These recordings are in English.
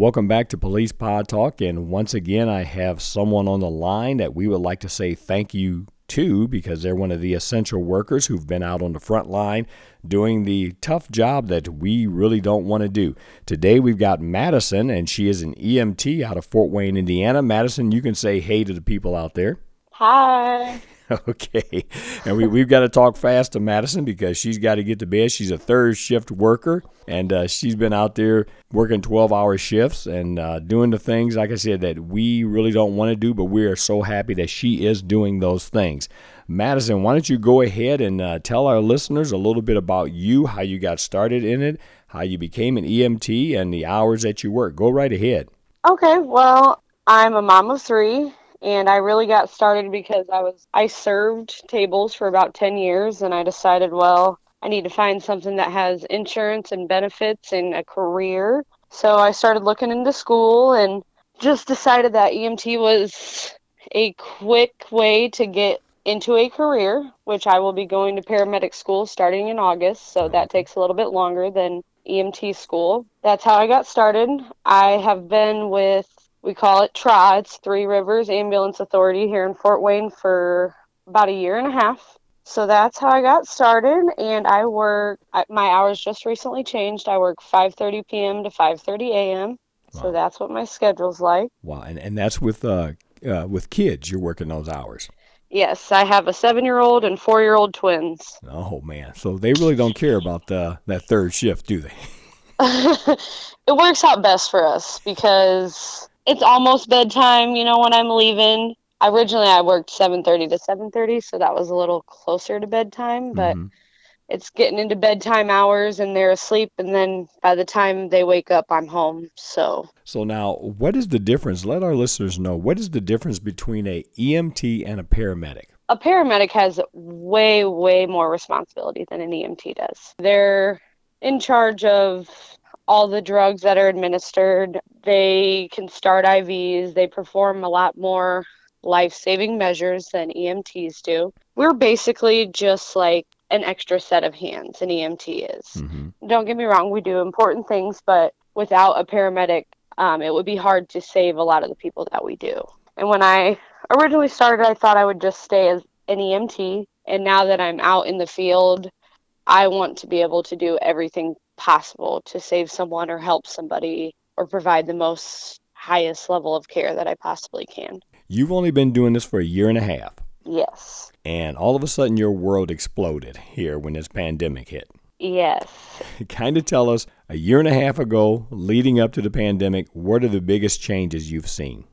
Welcome back to Police Pod Talk. And once again, I have someone on the line that we would like to say thank you to because they're one of the essential workers who've been out on the front line doing the tough job that we really don't want to do. Today, we've got Madison, and she is an EMT out of Fort Wayne, Indiana. Madison, you can say hey to the people out there. Hi. Okay. And we, we've got to talk fast to Madison because she's got to get to bed. She's a third shift worker and uh, she's been out there working 12 hour shifts and uh, doing the things, like I said, that we really don't want to do, but we are so happy that she is doing those things. Madison, why don't you go ahead and uh, tell our listeners a little bit about you, how you got started in it, how you became an EMT, and the hours that you work. Go right ahead. Okay, well, I'm a mom of three and I really got started because I was I served tables for about 10 years and I decided well I need to find something that has insurance and benefits and a career so I started looking into school and just decided that EMT was a quick way to get into a career which I will be going to paramedic school starting in August so that takes a little bit longer than EMT school. That's how I got started. I have been with we call it TRA. It's Three Rivers Ambulance Authority here in Fort Wayne for about a year and a half. So that's how I got started, and I work. My hours just recently changed. I work 5:30 p.m. to 5:30 a.m. Wow. So that's what my schedule's like. Wow, and and that's with uh, uh with kids. You're working those hours. Yes, I have a seven-year-old and four-year-old twins. Oh man, so they really don't care about the that third shift, do they? it works out best for us because it's almost bedtime, you know, when I'm leaving. Originally I worked 7:30 to 7:30, so that was a little closer to bedtime, but mm-hmm. it's getting into bedtime hours and they're asleep and then by the time they wake up I'm home. So So now, what is the difference? Let our listeners know what is the difference between a EMT and a paramedic? A paramedic has way way more responsibility than an EMT does. They're in charge of all the drugs that are administered. They can start IVs. They perform a lot more life saving measures than EMTs do. We're basically just like an extra set of hands, an EMT is. Mm-hmm. Don't get me wrong, we do important things, but without a paramedic, um, it would be hard to save a lot of the people that we do. And when I originally started, I thought I would just stay as an EMT. And now that I'm out in the field, I want to be able to do everything possible to save someone or help somebody or provide the most highest level of care that I possibly can. You've only been doing this for a year and a half. Yes. And all of a sudden, your world exploded here when this pandemic hit. Yes. kind of tell us a year and a half ago, leading up to the pandemic, what are the biggest changes you've seen?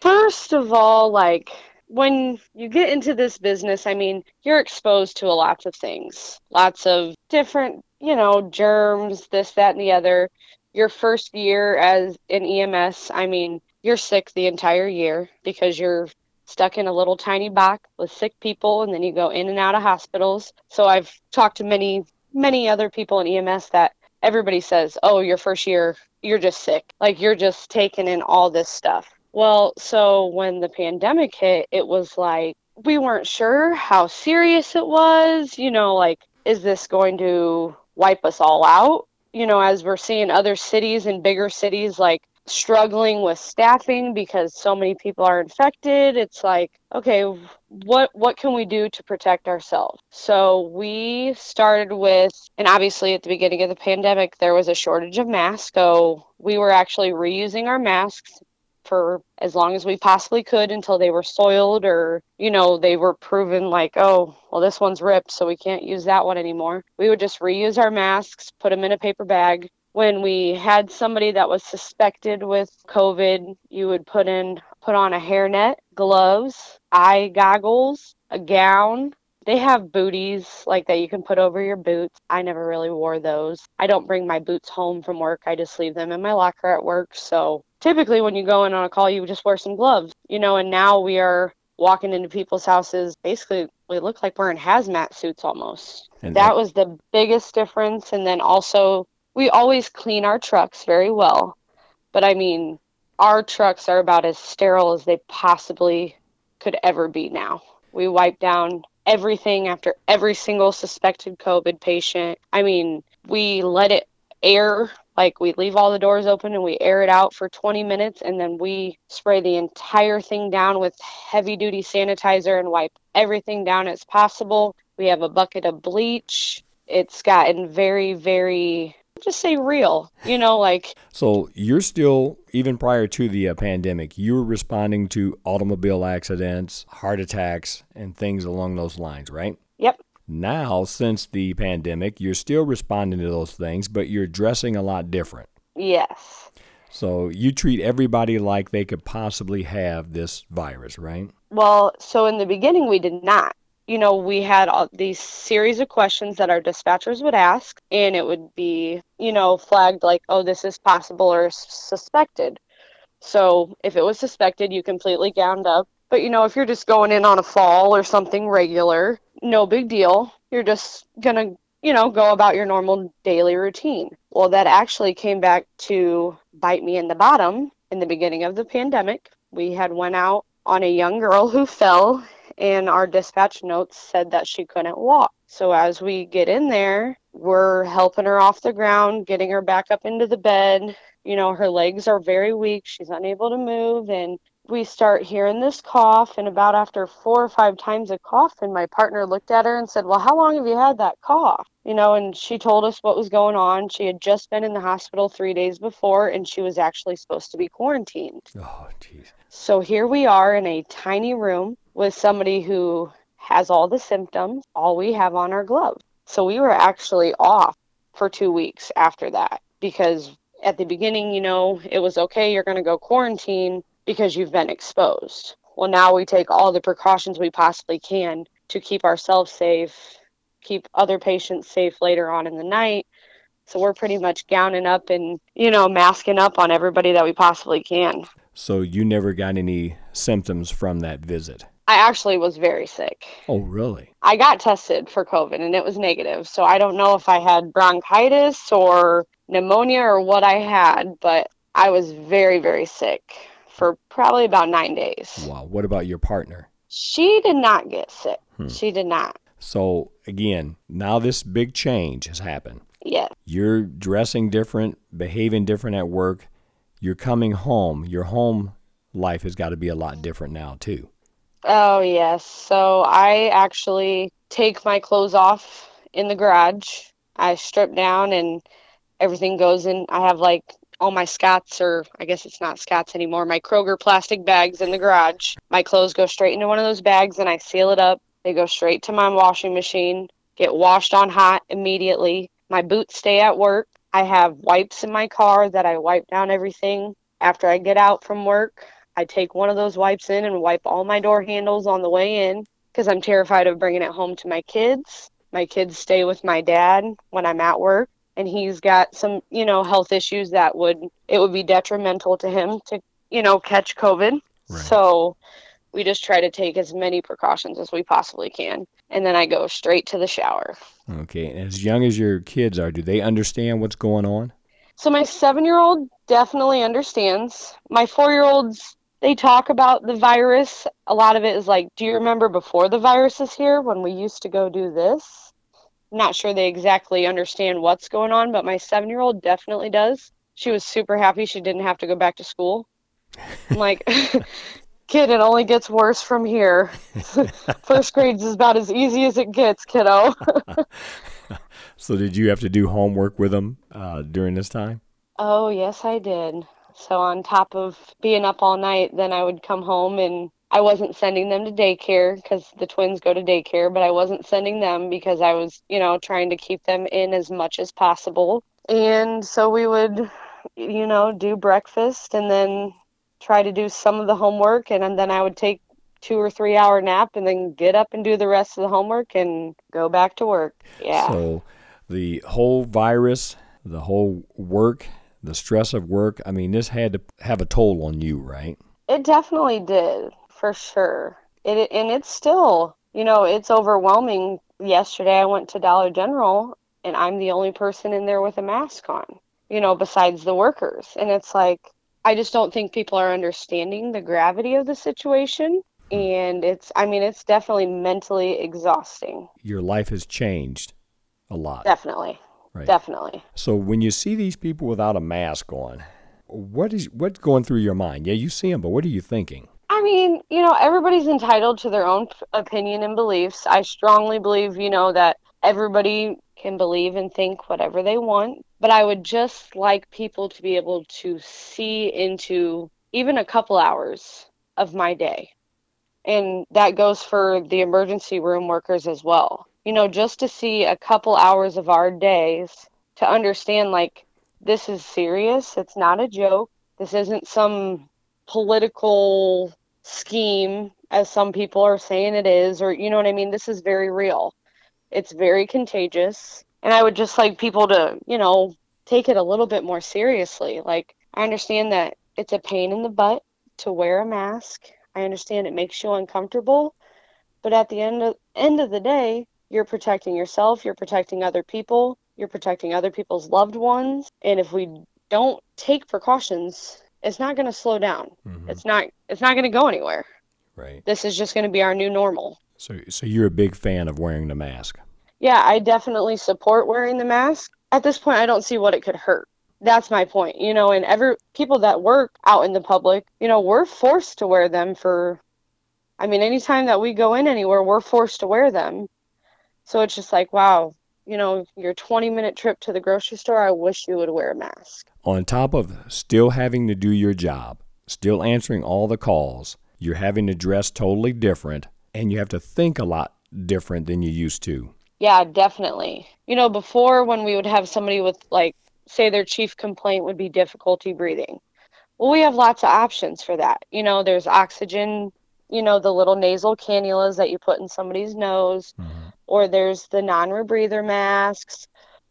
First of all, like when you get into this business, I mean, you're exposed to a lots of things, lots of different you know, germs, this, that, and the other. Your first year as an EMS, I mean, you're sick the entire year because you're stuck in a little tiny box with sick people and then you go in and out of hospitals. So I've talked to many, many other people in EMS that everybody says, oh, your first year, you're just sick. Like you're just taking in all this stuff. Well, so when the pandemic hit, it was like we weren't sure how serious it was. You know, like, is this going to wipe us all out. You know, as we're seeing other cities and bigger cities like struggling with staffing because so many people are infected, it's like, okay, what what can we do to protect ourselves? So we started with and obviously at the beginning of the pandemic there was a shortage of masks, so we were actually reusing our masks for as long as we possibly could until they were soiled or, you know, they were proven like, oh, well, this one's ripped, so we can't use that one anymore. We would just reuse our masks, put them in a paper bag. When we had somebody that was suspected with COVID, you would put in put on a hairnet, gloves, eye goggles, a gown, they have booties like that you can put over your boots. I never really wore those. I don't bring my boots home from work. I just leave them in my locker at work. So typically when you go in on a call, you just wear some gloves, you know, and now we are walking into people's houses basically we look like we're in hazmat suits almost. And that was the biggest difference and then also we always clean our trucks very well. But I mean, our trucks are about as sterile as they possibly could ever be now. We wipe down everything after every single suspected COVID patient. I mean, we let it air, like we leave all the doors open and we air it out for 20 minutes and then we spray the entire thing down with heavy duty sanitizer and wipe everything down as possible. We have a bucket of bleach. It's gotten very, very just say real, you know, like. So you're still, even prior to the uh, pandemic, you were responding to automobile accidents, heart attacks, and things along those lines, right? Yep. Now, since the pandemic, you're still responding to those things, but you're dressing a lot different. Yes. So you treat everybody like they could possibly have this virus, right? Well, so in the beginning, we did not you know, we had all these series of questions that our dispatchers would ask, and it would be, you know, flagged like, oh, this is possible or suspected. So if it was suspected, you completely gowned up. But, you know, if you're just going in on a fall or something regular, no big deal. You're just going to, you know, go about your normal daily routine. Well, that actually came back to bite me in the bottom in the beginning of the pandemic. We had went out on a young girl who fell and our dispatch notes said that she couldn't walk. So as we get in there, we're helping her off the ground, getting her back up into the bed. You know, her legs are very weak. She's unable to move. And we start hearing this cough. And about after four or five times of coughing, my partner looked at her and said, Well, how long have you had that cough? You know, and she told us what was going on. She had just been in the hospital three days before, and she was actually supposed to be quarantined. Oh, jeez. So here we are in a tiny room with somebody who has all the symptoms, all we have on our gloves. So we were actually off for two weeks after that because at the beginning, you know, it was okay, you're going to go quarantine because you've been exposed. Well, now we take all the precautions we possibly can to keep ourselves safe, keep other patients safe later on in the night. So we're pretty much gowning up and, you know, masking up on everybody that we possibly can. So you never got any symptoms from that visit? I actually was very sick. Oh, really? I got tested for COVID and it was negative. So I don't know if I had bronchitis or pneumonia or what I had, but I was very, very sick for probably about nine days. Wow. What about your partner? She did not get sick. Hmm. She did not. So, again, now this big change has happened. Yeah. You're dressing different, behaving different at work. You're coming home. Your home life has got to be a lot different now, too. Oh, yes. So I actually take my clothes off in the garage. I strip down and everything goes in. I have like all my Scott's, or I guess it's not Scott's anymore, my Kroger plastic bags in the garage. My clothes go straight into one of those bags and I seal it up. They go straight to my washing machine, get washed on hot immediately. My boots stay at work. I have wipes in my car that I wipe down everything after I get out from work. I take one of those wipes in and wipe all my door handles on the way in because I'm terrified of bringing it home to my kids. My kids stay with my dad when I'm at work and he's got some, you know, health issues that would it would be detrimental to him to, you know, catch COVID. Right. So we just try to take as many precautions as we possibly can. And then I go straight to the shower. Okay. As young as your kids are, do they understand what's going on? So my seven year old definitely understands. My four year old's they talk about the virus. A lot of it is like, do you remember before the virus is here when we used to go do this? I'm not sure they exactly understand what's going on, but my seven year old definitely does. She was super happy she didn't have to go back to school. I'm like, kid, it only gets worse from here. First grade is about as easy as it gets, kiddo. so, did you have to do homework with them uh, during this time? Oh, yes, I did. So on top of being up all night, then I would come home and I wasn't sending them to daycare because the twins go to daycare, but I wasn't sending them because I was, you know, trying to keep them in as much as possible. And so we would, you know, do breakfast and then try to do some of the homework and, then I would take two or three hour nap and then get up and do the rest of the homework and go back to work. Yeah. So the whole virus, the whole work, the stress of work, I mean, this had to have a toll on you, right? It definitely did, for sure. It and it's still, you know, it's overwhelming. Yesterday I went to Dollar General and I'm the only person in there with a mask on, you know, besides the workers. And it's like I just don't think people are understanding the gravity of the situation hmm. and it's I mean, it's definitely mentally exhausting. Your life has changed a lot. Definitely. Right. Definitely. So when you see these people without a mask on, what is what's going through your mind? Yeah, you see them, but what are you thinking? I mean, you know, everybody's entitled to their own opinion and beliefs. I strongly believe, you know, that everybody can believe and think whatever they want, but I would just like people to be able to see into even a couple hours of my day. And that goes for the emergency room workers as well. You know, just to see a couple hours of our days to understand like this is serious, it's not a joke. This isn't some political scheme as some people are saying it is or you know what I mean? This is very real. It's very contagious and I would just like people to you know take it a little bit more seriously. Like I understand that it's a pain in the butt to wear a mask. I understand it makes you uncomfortable but at the end of end of the day you're protecting yourself you're protecting other people you're protecting other people's loved ones and if we don't take precautions it's not going to slow down. Mhm. It's not it's not going to go anywhere. Right. This is just going to be our new normal. So so you're a big fan of wearing the mask. Yeah, I definitely support wearing the mask. At this point, I don't see what it could hurt. That's my point. You know, and every people that work out in the public, you know, we're forced to wear them for I mean, anytime that we go in anywhere, we're forced to wear them. So it's just like, wow, you know, your 20 minute trip to the grocery store, I wish you would wear a mask. On top of still having to do your job, still answering all the calls, you're having to dress totally different and you have to think a lot different than you used to. Yeah, definitely. You know, before when we would have somebody with, like, say their chief complaint would be difficulty breathing. Well, we have lots of options for that. You know, there's oxygen, you know, the little nasal cannulas that you put in somebody's nose, mm-hmm. Or there's the non rebreather masks,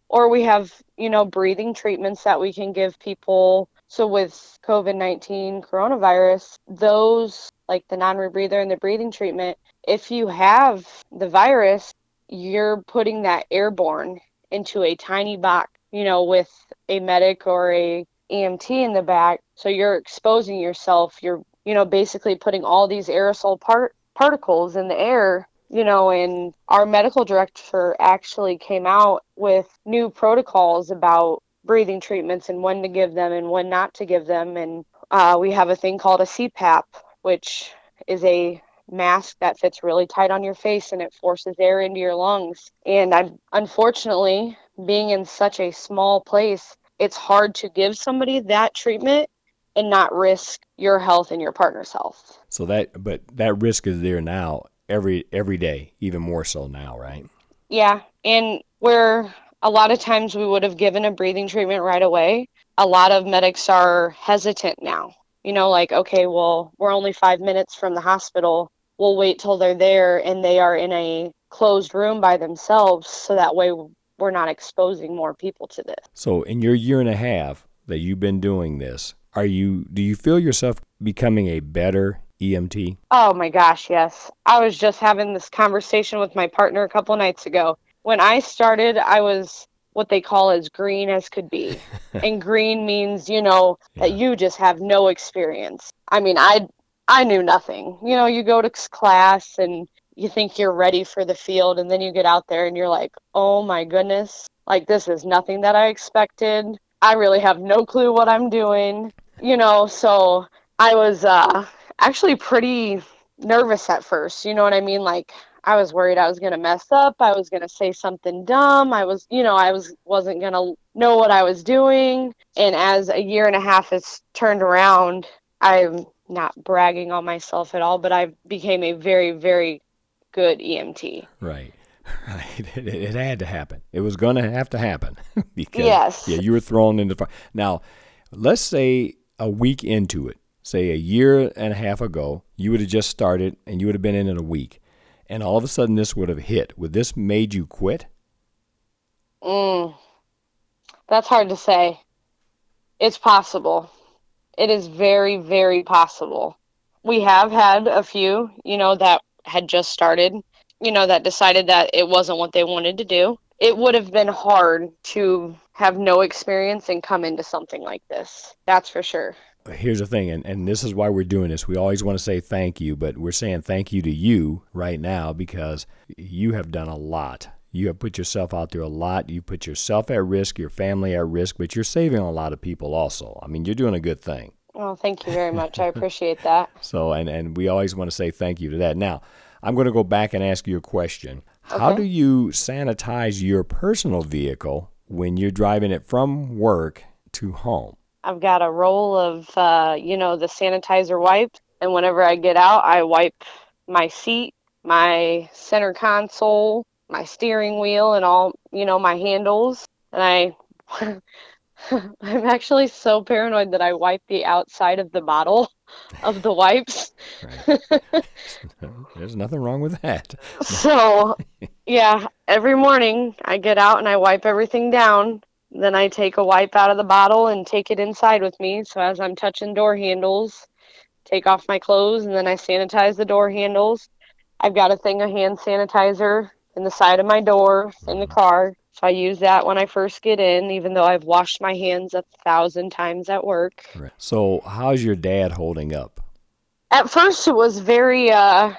or we have, you know, breathing treatments that we can give people. So with COVID 19 coronavirus, those, like the non rebreather and the breathing treatment, if you have the virus, you're putting that airborne into a tiny box, you know, with a medic or a EMT in the back. So you're exposing yourself. You're, you know, basically putting all these aerosol part particles in the air, you know, and our medical director actually came out with new protocols about breathing treatments and when to give them and when not to give them. And uh, we have a thing called a CPAP, which is a mask that fits really tight on your face and it forces air into your lungs. And I'm unfortunately being in such a small place, it's hard to give somebody that treatment and not risk your health and your partner's health. So that but that risk is there now every every day, even more so now, right? Yeah, and where a lot of times we would have given a breathing treatment right away, a lot of medics are hesitant now. You know, like, okay, well, we're only five minutes from the hospital. We'll wait till they're there and they are in a closed room by themselves so that way we're not exposing more people to this. So in your year and a half that you've been doing this, are you do you feel yourself becoming a better EMT? Oh my gosh, yes. I was just having this conversation with my partner a couple nights ago. When I started, I was what they call as green as could be. and green means, you know, that you just have no experience. I mean, I I knew nothing. You know, you go to class and you think you're ready for the field and then you get out there and you're like, "Oh my goodness, like this is nothing that I expected. I really have no clue what I'm doing." You know, so I was uh actually pretty nervous at first. You know what I mean? Like I was worried I was gonna mess up. I was gonna say something dumb. I was, you know, I was wasn't gonna know what I was doing. And as a year and a half has turned around, I'm not bragging on myself at all, but I became a very, very good EMT. Right. Right. It, it had to happen. It was going to have to happen because Yes. yeah, you were thrown into fire. Now, let's say a week into it, say a year and a half ago, you would have just started and you would have been in it a week, and all of a sudden this would have hit, would this made you quit? Mm, that's hard to say. It's possible. It is very, very possible. We have had a few, you know, that had just started, you know, that decided that it wasn't what they wanted to do. It would have been hard to have no experience and come into something like this. That's for sure here's the thing, and, and this is why we're doing this. We always want to say thank you, but we're saying thank you to you right now because you have done a lot. You have put yourself out there a lot. You put yourself at risk, your family at risk, but you're saving a lot of people also. I mean, you're doing a good thing. Well, thank you very much. I appreciate that. So, and, and we always want to say thank you to that. Now, I'm going to go back and ask you a question. Okay. How do you sanitize your personal vehicle when you're driving it from work to home? I've got a roll of, uh, you know, the sanitizer wipes. And whenever I get out, I wipe my seat, my center console, my steering wheel, and all, you know, my handles. And I, I'm actually so paranoid that I wipe the outside of the bottle of the wipes. There's nothing wrong with that. so, yeah, every morning I get out and I wipe everything down then I take a wipe out of the bottle and take it inside with me. So as I'm touching door handles, take off my clothes and then I sanitize the door handles. I've got a thing of hand sanitizer in the side of my door in the car. So I use that when I first get in, even though I've washed my hands a thousand times at work. So how's your dad holding up? At first it was very uh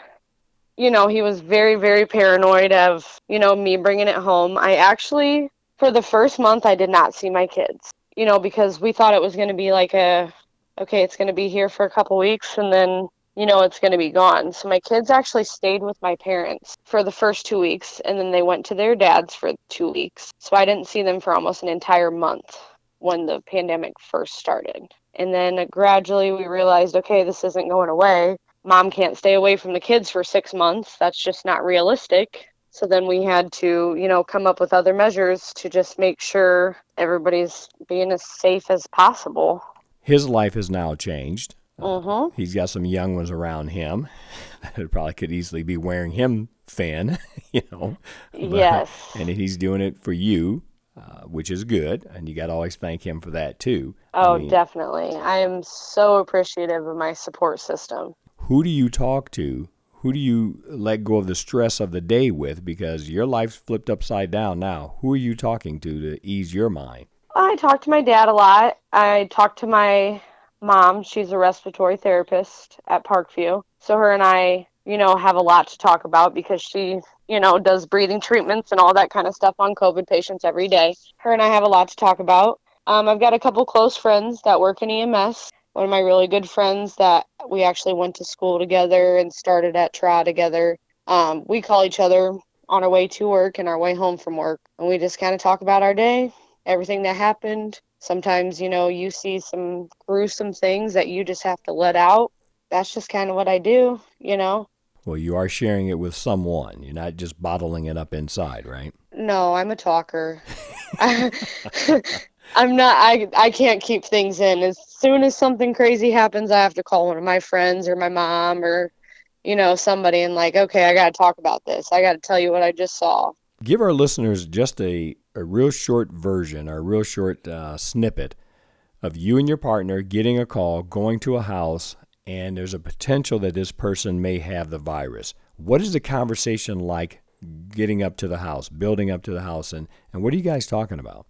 you know, he was very, very paranoid of, you know, me bringing it home. I actually for the first month, I did not see my kids, you know, because we thought it was going to be like a, okay, it's going to be here for a couple weeks and then, you know, it's going to be gone. So my kids actually stayed with my parents for the first two weeks and then they went to their dad's for two weeks. So I didn't see them for almost an entire month when the pandemic first started. And then gradually we realized, okay, this isn't going away. Mom can't stay away from the kids for six months. That's just not realistic. So then we had to, you know, come up with other measures to just make sure everybody's being as safe as possible. His life has now changed. Mm-hmm. Uh, he's got some young ones around him that probably could easily be wearing him thin, you know. But, yes. And he's doing it for you, uh, which is good. And you got to always thank him for that, too. Oh, I mean, definitely. I am so appreciative of my support system. Who do you talk to who do you let go of the stress of the day with? Because your life's flipped upside down now. Who are you talking to to ease your mind? I talk to my dad a lot. I talk to my mom. She's a respiratory therapist at Parkview. So her and I, you know, have a lot to talk about because she, you know, does breathing treatments and all that kind of stuff on COVID patients every day. Her and I have a lot to talk about. Um, I've got a couple close friends that work in EMS one of my really good friends that we actually went to school together and started at TRA together. Um, we call each other on our way to work and our way home from work, and we just kind of talk about our day, everything that happened. Sometimes, you know, you see some gruesome things that you just have to let out. That's just kind of what I do, you know. Well, you are sharing it with someone. You're not just bottling it up inside, right? No, I'm a talker. I'm not I I can't keep things in. As soon as something crazy happens, I have to call one of my friends or my mom or you know, somebody and like, okay, I got to talk about this. I got to tell you what I just saw. Give our listeners just a a real short version or a real short uh, snippet of you and your partner getting a call, going to a house, and there's a potential that this person may have the virus. What is the conversation like getting up to the house, building up to the house, and, and what are you guys talking about?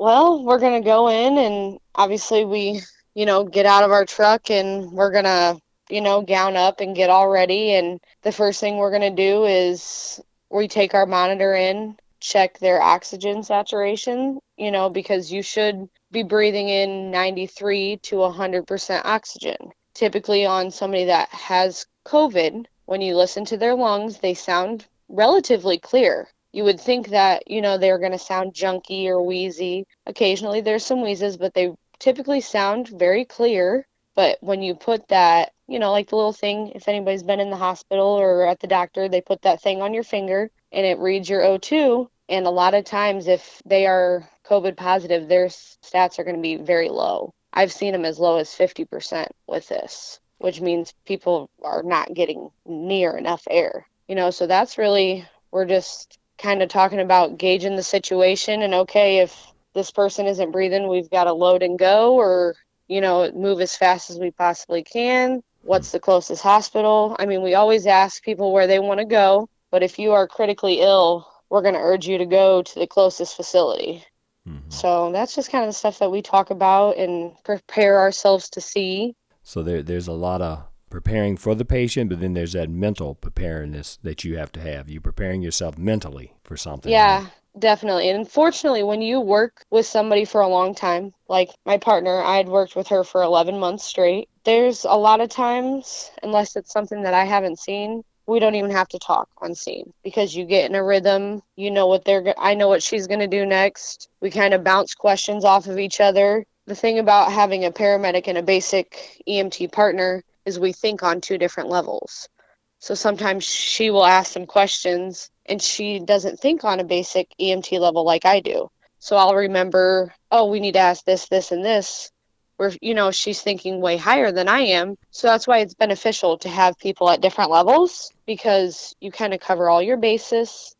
Well, we're going to go in and obviously we, you know, get out of our truck and we're going to, you know, gown up and get all ready. And the first thing we're going to do is we take our monitor in, check their oxygen saturation, you know, because you should be breathing in 93 to 100% oxygen. Typically, on somebody that has COVID, when you listen to their lungs, they sound relatively clear you would think that you know they're going to sound junky or wheezy. Occasionally there's some wheezes but they typically sound very clear. But when you put that you know like the little thing if anybody's been in the hospital or at the doctor they put that thing on your finger and it reads your o2 and a lot of times if they are covid positive their stats are going to be very low. I've seen them as low as 50% with this, which means people are not getting near enough air. You know, so that's really, we're just kind of talking about gauging the situation and okay, if this person isn't breathing, we've got to load and go or, you know, move as fast as we possibly can. What's the closest hospital? I mean, we always ask people where they want to go, but if you are critically ill, we're going to urge you to go to the closest facility. Mm-hmm. So that's just kind of the stuff that we talk about and prepare ourselves to see. So there, there's a lot of preparing for the patient, but then there's that mental preparedness that you have to have. You preparing yourself mentally for something. Yeah, definitely. And unfortunately, when you work with somebody for a long time, like my partner, I had worked with her for 11 months straight. There's a lot of times, unless it's something that I haven't seen, we don't even have to talk on scene because you get in a rhythm. You know what they're. I know what she's going to do next. We kind of bounce questions off of each other. The thing about having a paramedic and a basic EMT partner is we think on two different levels. So sometimes she will ask some questions and she doesn't think on a basic EMT level like I do. So I'll remember, oh, we need to ask this, this, and this where you know she's thinking way higher than I am. So that's why it's beneficial to have people at different levels because you kind of cover all your bases.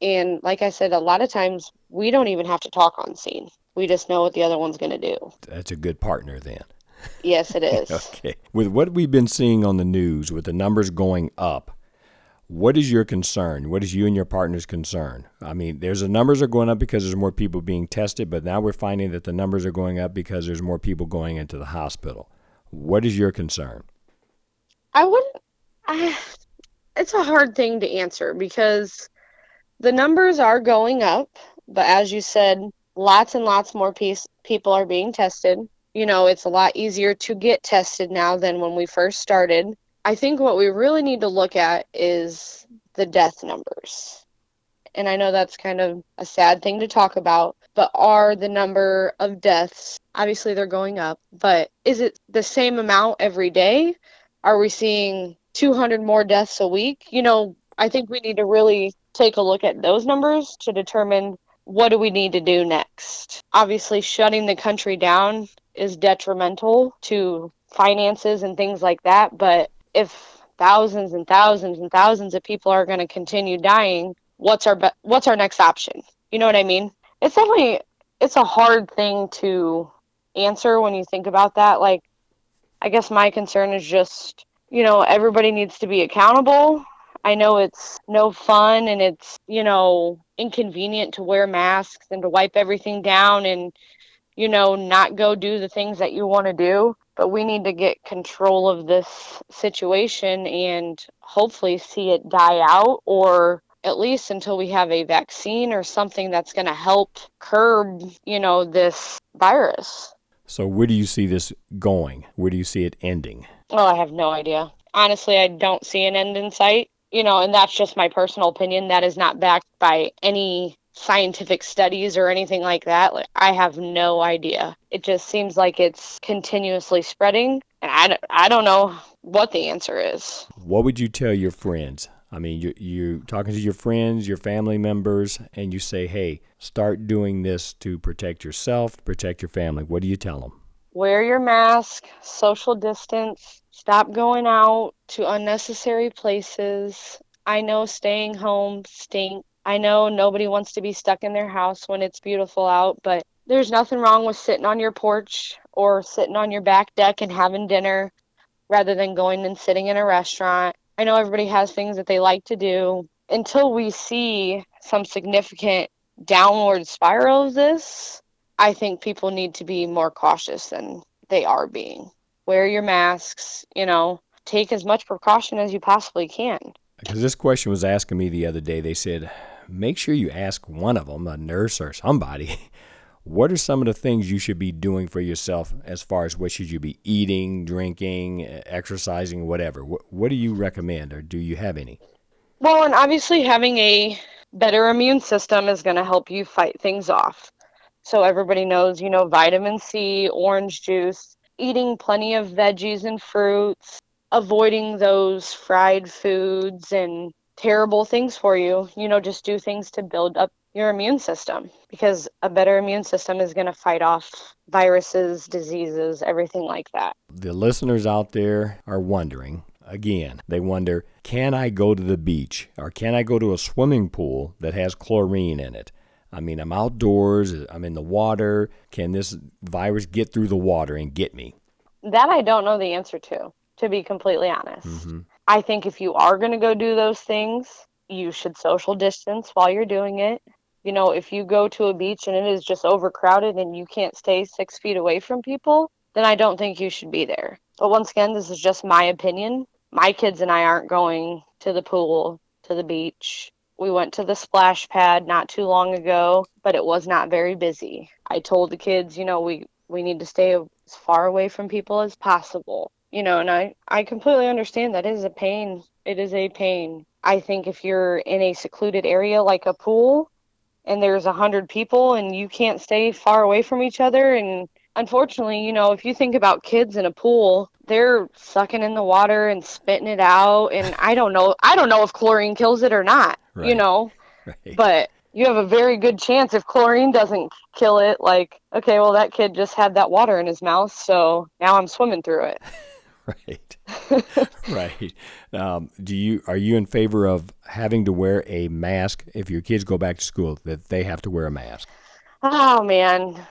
And like I said, a lot of times we don't even have to talk on scene. We just know what the other one's going to do. That's a good partner then. Yes, it is. okay. With what we've been seeing on the news, with the numbers going up, what is your concern? What is you and your partner's concern? I mean, there's the numbers are going up because there's more people being tested, but now we're finding that the numbers are going up because there's more people going into the hospital. What is your concern? I wouldn't. I, it's a hard thing to answer because the numbers are going up, but as you said, lots and lots more piece, people are being tested. You know, it's a lot easier to get tested now than when we first started. I think what we really need to look at is the death numbers. And I know that's kind of a sad thing to talk about, but are the number of deaths, obviously they're going up, but is it the same amount every day? Are we seeing 200 more deaths a week? You know, I think we need to really take a look at those numbers to determine what do we need to do next. Obviously, shutting the country down is detrimental to finances and things like that, but if thousands and thousands and thousands of people are going to continue dying, what's our be- what's our next option? You know what I mean? It's definitely it's a hard thing to answer when you think about that. Like, I guess my concern is just you know everybody needs to be accountable. I know it's no fun and it's you know inconvenient to wear masks and to wipe everything down and you know not go do the things that you want to do but we need to get control of this situation and hopefully see it die out or at least until we have a vaccine or something that's going to help curb, you know, this virus. So where do you see this going? Where do you see it ending? Oh, I have no idea. Honestly, I don't see an end in sight. You know, and that's just my personal opinion. That is not backed by any scientific studies or anything like that. Like, I have no idea. It just seems like it's continuously spreading, and I, I don't know what the answer is. What would you tell your friends? I mean, you you talking to your friends, your family members, and you say, "Hey, start doing this to protect yourself, protect your family." What do you tell them? Wear your mask, social distance, stop going out to unnecessary places. I know staying home stinks I know nobody wants to be stuck in their house when it's beautiful out, but there's nothing wrong with sitting on your porch or sitting on your back deck and having dinner rather than going and sitting in a restaurant. I know everybody has things that they like to do. Until we see some significant downward spiral of this, I think people need to be more cautious than they are being. Wear your masks, you know, take as much precaution as you possibly can. Because this question was asking me the other day. They said, make sure you ask one of them, a nurse or somebody, what are some of the things you should be doing for yourself as far as what should you be eating, drinking, exercising, whatever? What, what do you recommend, or do you have any? Well, and obviously having a better immune system is going to help you fight things off. So everybody knows, you know, vitamin C, orange juice, eating plenty of veggies and fruits, avoiding those fried foods and terrible things for you. You know, just do things to build up your immune system because a better immune system is going to fight off viruses, diseases, everything like that. The listeners out there are wondering again, they wonder can I go to the beach or can I go to a swimming pool that has chlorine in it? I mean, I'm outdoors, I'm in the water. Can this virus get through the water and get me? That I don't know the answer to, to be completely honest. Mm-hmm. I think if you are going to go do those things, you should social distance while you're doing it. You know, if you go to a beach and it is just overcrowded and you can't stay six feet away from people, then I don't think you should be there. But once again, this is just my opinion. My kids and I aren't going to the pool, to the beach. We went to the splash pad not too long ago, but it was not very busy. I told the kids, you know, we, we need to stay as far away from people as possible. You know, and I, I completely understand that is a pain. It is a pain. I think if you're in a secluded area like a pool and there's a hundred people and you can't stay far away from each other and unfortunately, you know, if you think about kids in a pool, they're sucking in the water and spitting it out and I don't know I don't know if chlorine kills it or not, right. you know. Right. But you have a very good chance if chlorine doesn't kill it like okay, well that kid just had that water in his mouth, so now I'm swimming through it. Right. right. Um, do you are you in favor of having to wear a mask if your kids go back to school that they have to wear a mask? Oh man,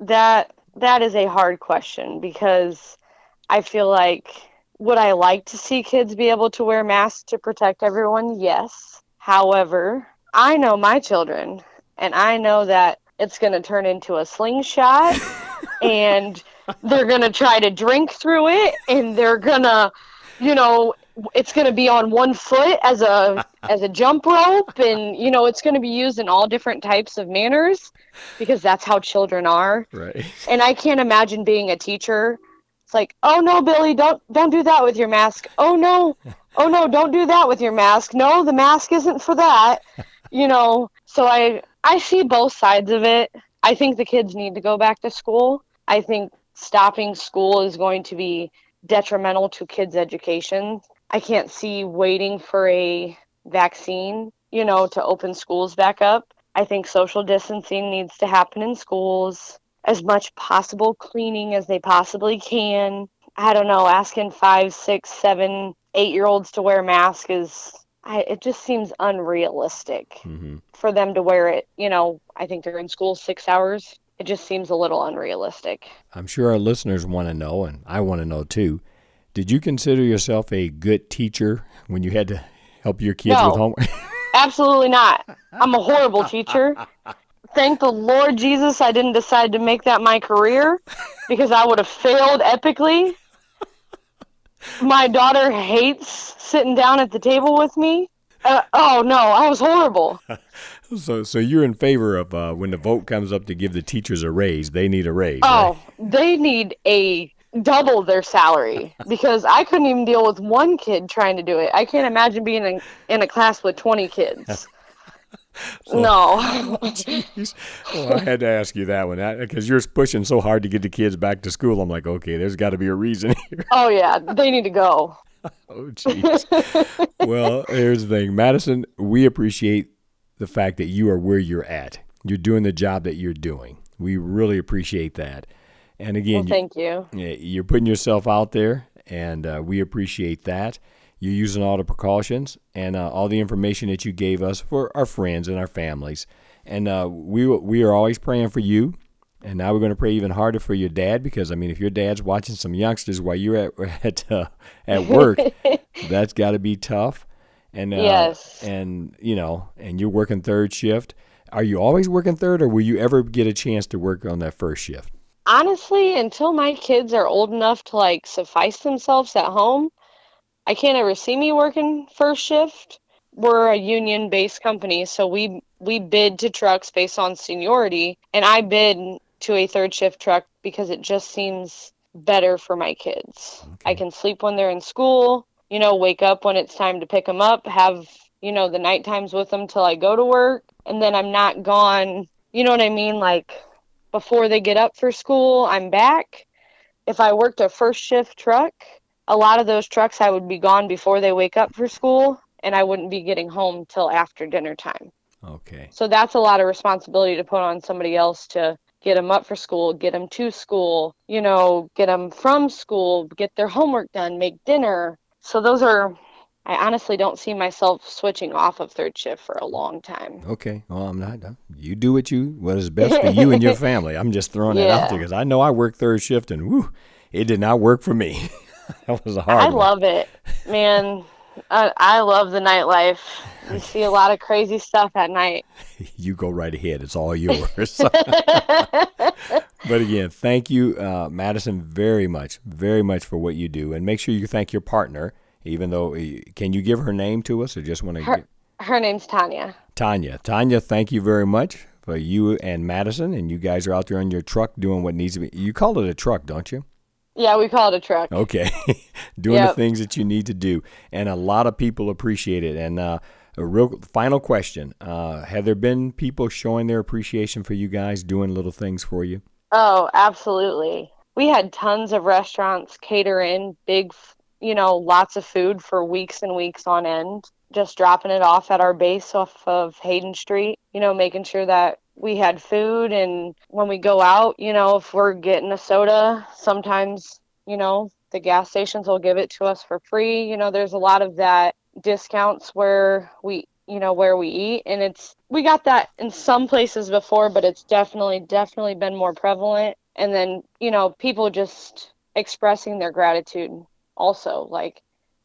that that is a hard question because I feel like would I like to see kids be able to wear masks to protect everyone? Yes. However, I know my children and I know that it's going to turn into a slingshot and they're going to try to drink through it and they're going to you know it's going to be on one foot as a as a jump rope and you know it's going to be used in all different types of manners because that's how children are. Right. And i can't imagine being a teacher. It's like oh no billy don't don't do that with your mask. Oh no oh no don't do that with your mask. No the mask isn't for that. You know so i i see both sides of it i think the kids need to go back to school i think stopping school is going to be detrimental to kids education I can't see waiting for a vaccine, you know, to open schools back up. I think social distancing needs to happen in schools, as much possible cleaning as they possibly can. I don't know, asking five, six, seven, eight year olds to wear masks is, I, it just seems unrealistic mm-hmm. for them to wear it. You know, I think they're in school six hours. It just seems a little unrealistic. I'm sure our listeners want to know, and I want to know too did you consider yourself a good teacher when you had to help your kids no, with homework? absolutely not. I'm a horrible teacher. Thank the Lord Jesus I didn't decide to make that my career because I would have failed epically. My daughter hates sitting down at the table with me. Uh, oh no, I was horrible. so, so you're in favor of uh, when the vote comes up to give the teachers a raise? They need a raise. Oh, right? they need a double their salary because I couldn't even deal with one kid trying to do it. I can't imagine being in, in a class with 20 kids. So, no. well, I had to ask you that one because you're pushing so hard to get the kids back to school. I'm like, okay, there's got to be a reason here. Oh, yeah. They need to go. oh, jeez. well, here's the thing Madison, we appreciate the fact that you are where you're at. You're doing the job that you're doing. We really appreciate that. And again, well, thank you. You're putting yourself out there, and uh, we appreciate that. You're using all the precautions and uh, all the information that you gave us for our friends and our families. And uh, we we are always praying for you. And now we're going to pray even harder for your dad because I mean, if your dad's watching some youngsters while you're at at uh, at work, that's got to be tough. And uh, yes, and you know, and you're working third shift. Are you always working third, or will you ever get a chance to work on that first shift? honestly, until my kids are old enough to like suffice themselves at home, I can't ever see me working first shift. We're a union based company, so we we bid to trucks based on seniority, and I bid to a third shift truck because it just seems better for my kids. Okay. I can sleep when they're in school, you know, wake up when it's time to pick them up, have, you know, the night times with them till I go to work, and then I'm not gone, you know what I mean? Like before they get up for school, I'm back. If I worked a first shift truck, a lot of those trucks I would be gone before they wake up for school and I wouldn't be getting home till after dinner time. Okay. So that's a lot of responsibility to put on somebody else to get them up for school, get them to school, you know, get them from school, get their homework done, make dinner. So those are I honestly don't see myself switching off of third shift for a long time. Okay. Well, I'm not. You do what you what is best for you and your family. I'm just throwing that out there because I know I work third shift and whoo, it did not work for me. that was a hard. I one. love it, man. I, I love the nightlife. You see a lot of crazy stuff at night. you go right ahead. It's all yours. but again, thank you, uh, Madison, very much, very much for what you do, and make sure you thank your partner. Even though, uh, can you give her name to us, or just want to? Her, her name's Tanya. Tanya, Tanya, thank you very much for you and Madison, and you guys are out there on your truck doing what needs to be. You call it a truck, don't you? Yeah, we call it a truck. Okay, doing Yep. the things that you need to do, and a lot of people appreciate it. And uh, a real final question: uh, Have there been people showing their appreciation for you guys doing little things for you? Oh, absolutely. We had tons of restaurants cater in big, you know, lots of food for weeks and weeks on end, just dropping it off at our base off of Hayden Street, you know, making sure that we had food. And when we go out, you know, if we're getting a soda, sometimes, you know, the gas stations will give it to us for free. You know, there's a lot of that discounts where we you know where we eat. And it's we got that in some places before but it's definitely definitely been more prevalent. And then you know people just expressing their gratitude also like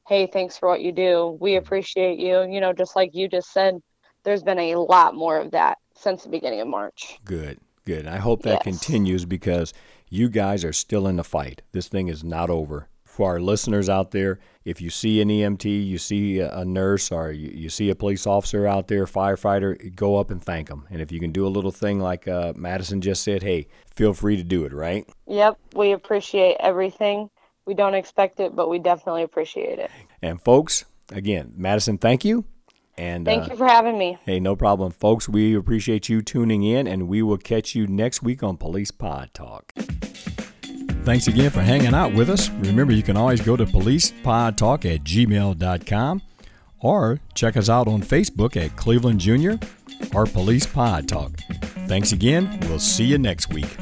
hey thanks for what you do. We mm-hmm. appreciate you. You know just like you just said there's been a lot more of that since the beginning of march Good, good. I hope that Yes. continues because you guys are still in the fight. This thing is not over. For our listeners out there, if you see an EMT, you see a nurse, or you, you see a police officer out there, firefighter, go up and thank them. And if you can do a little thing like uh, Madison just said, hey, feel free to do it, right? yep we appreciate everything we don't expect it but we definitely appreciate it And folks, again, Madison, thank you. And thank uh, you for having me Hey, no problem. Folks, we appreciate you tuning in, and we will catch you next week on Police Pod Talk. Thanks again for hanging out with us. Remember, you can always go to policepodtalk at gmail.com or check us out on Facebook at Cleveland Junior or Police Pod Talk. Thanks again. We'll see you next week.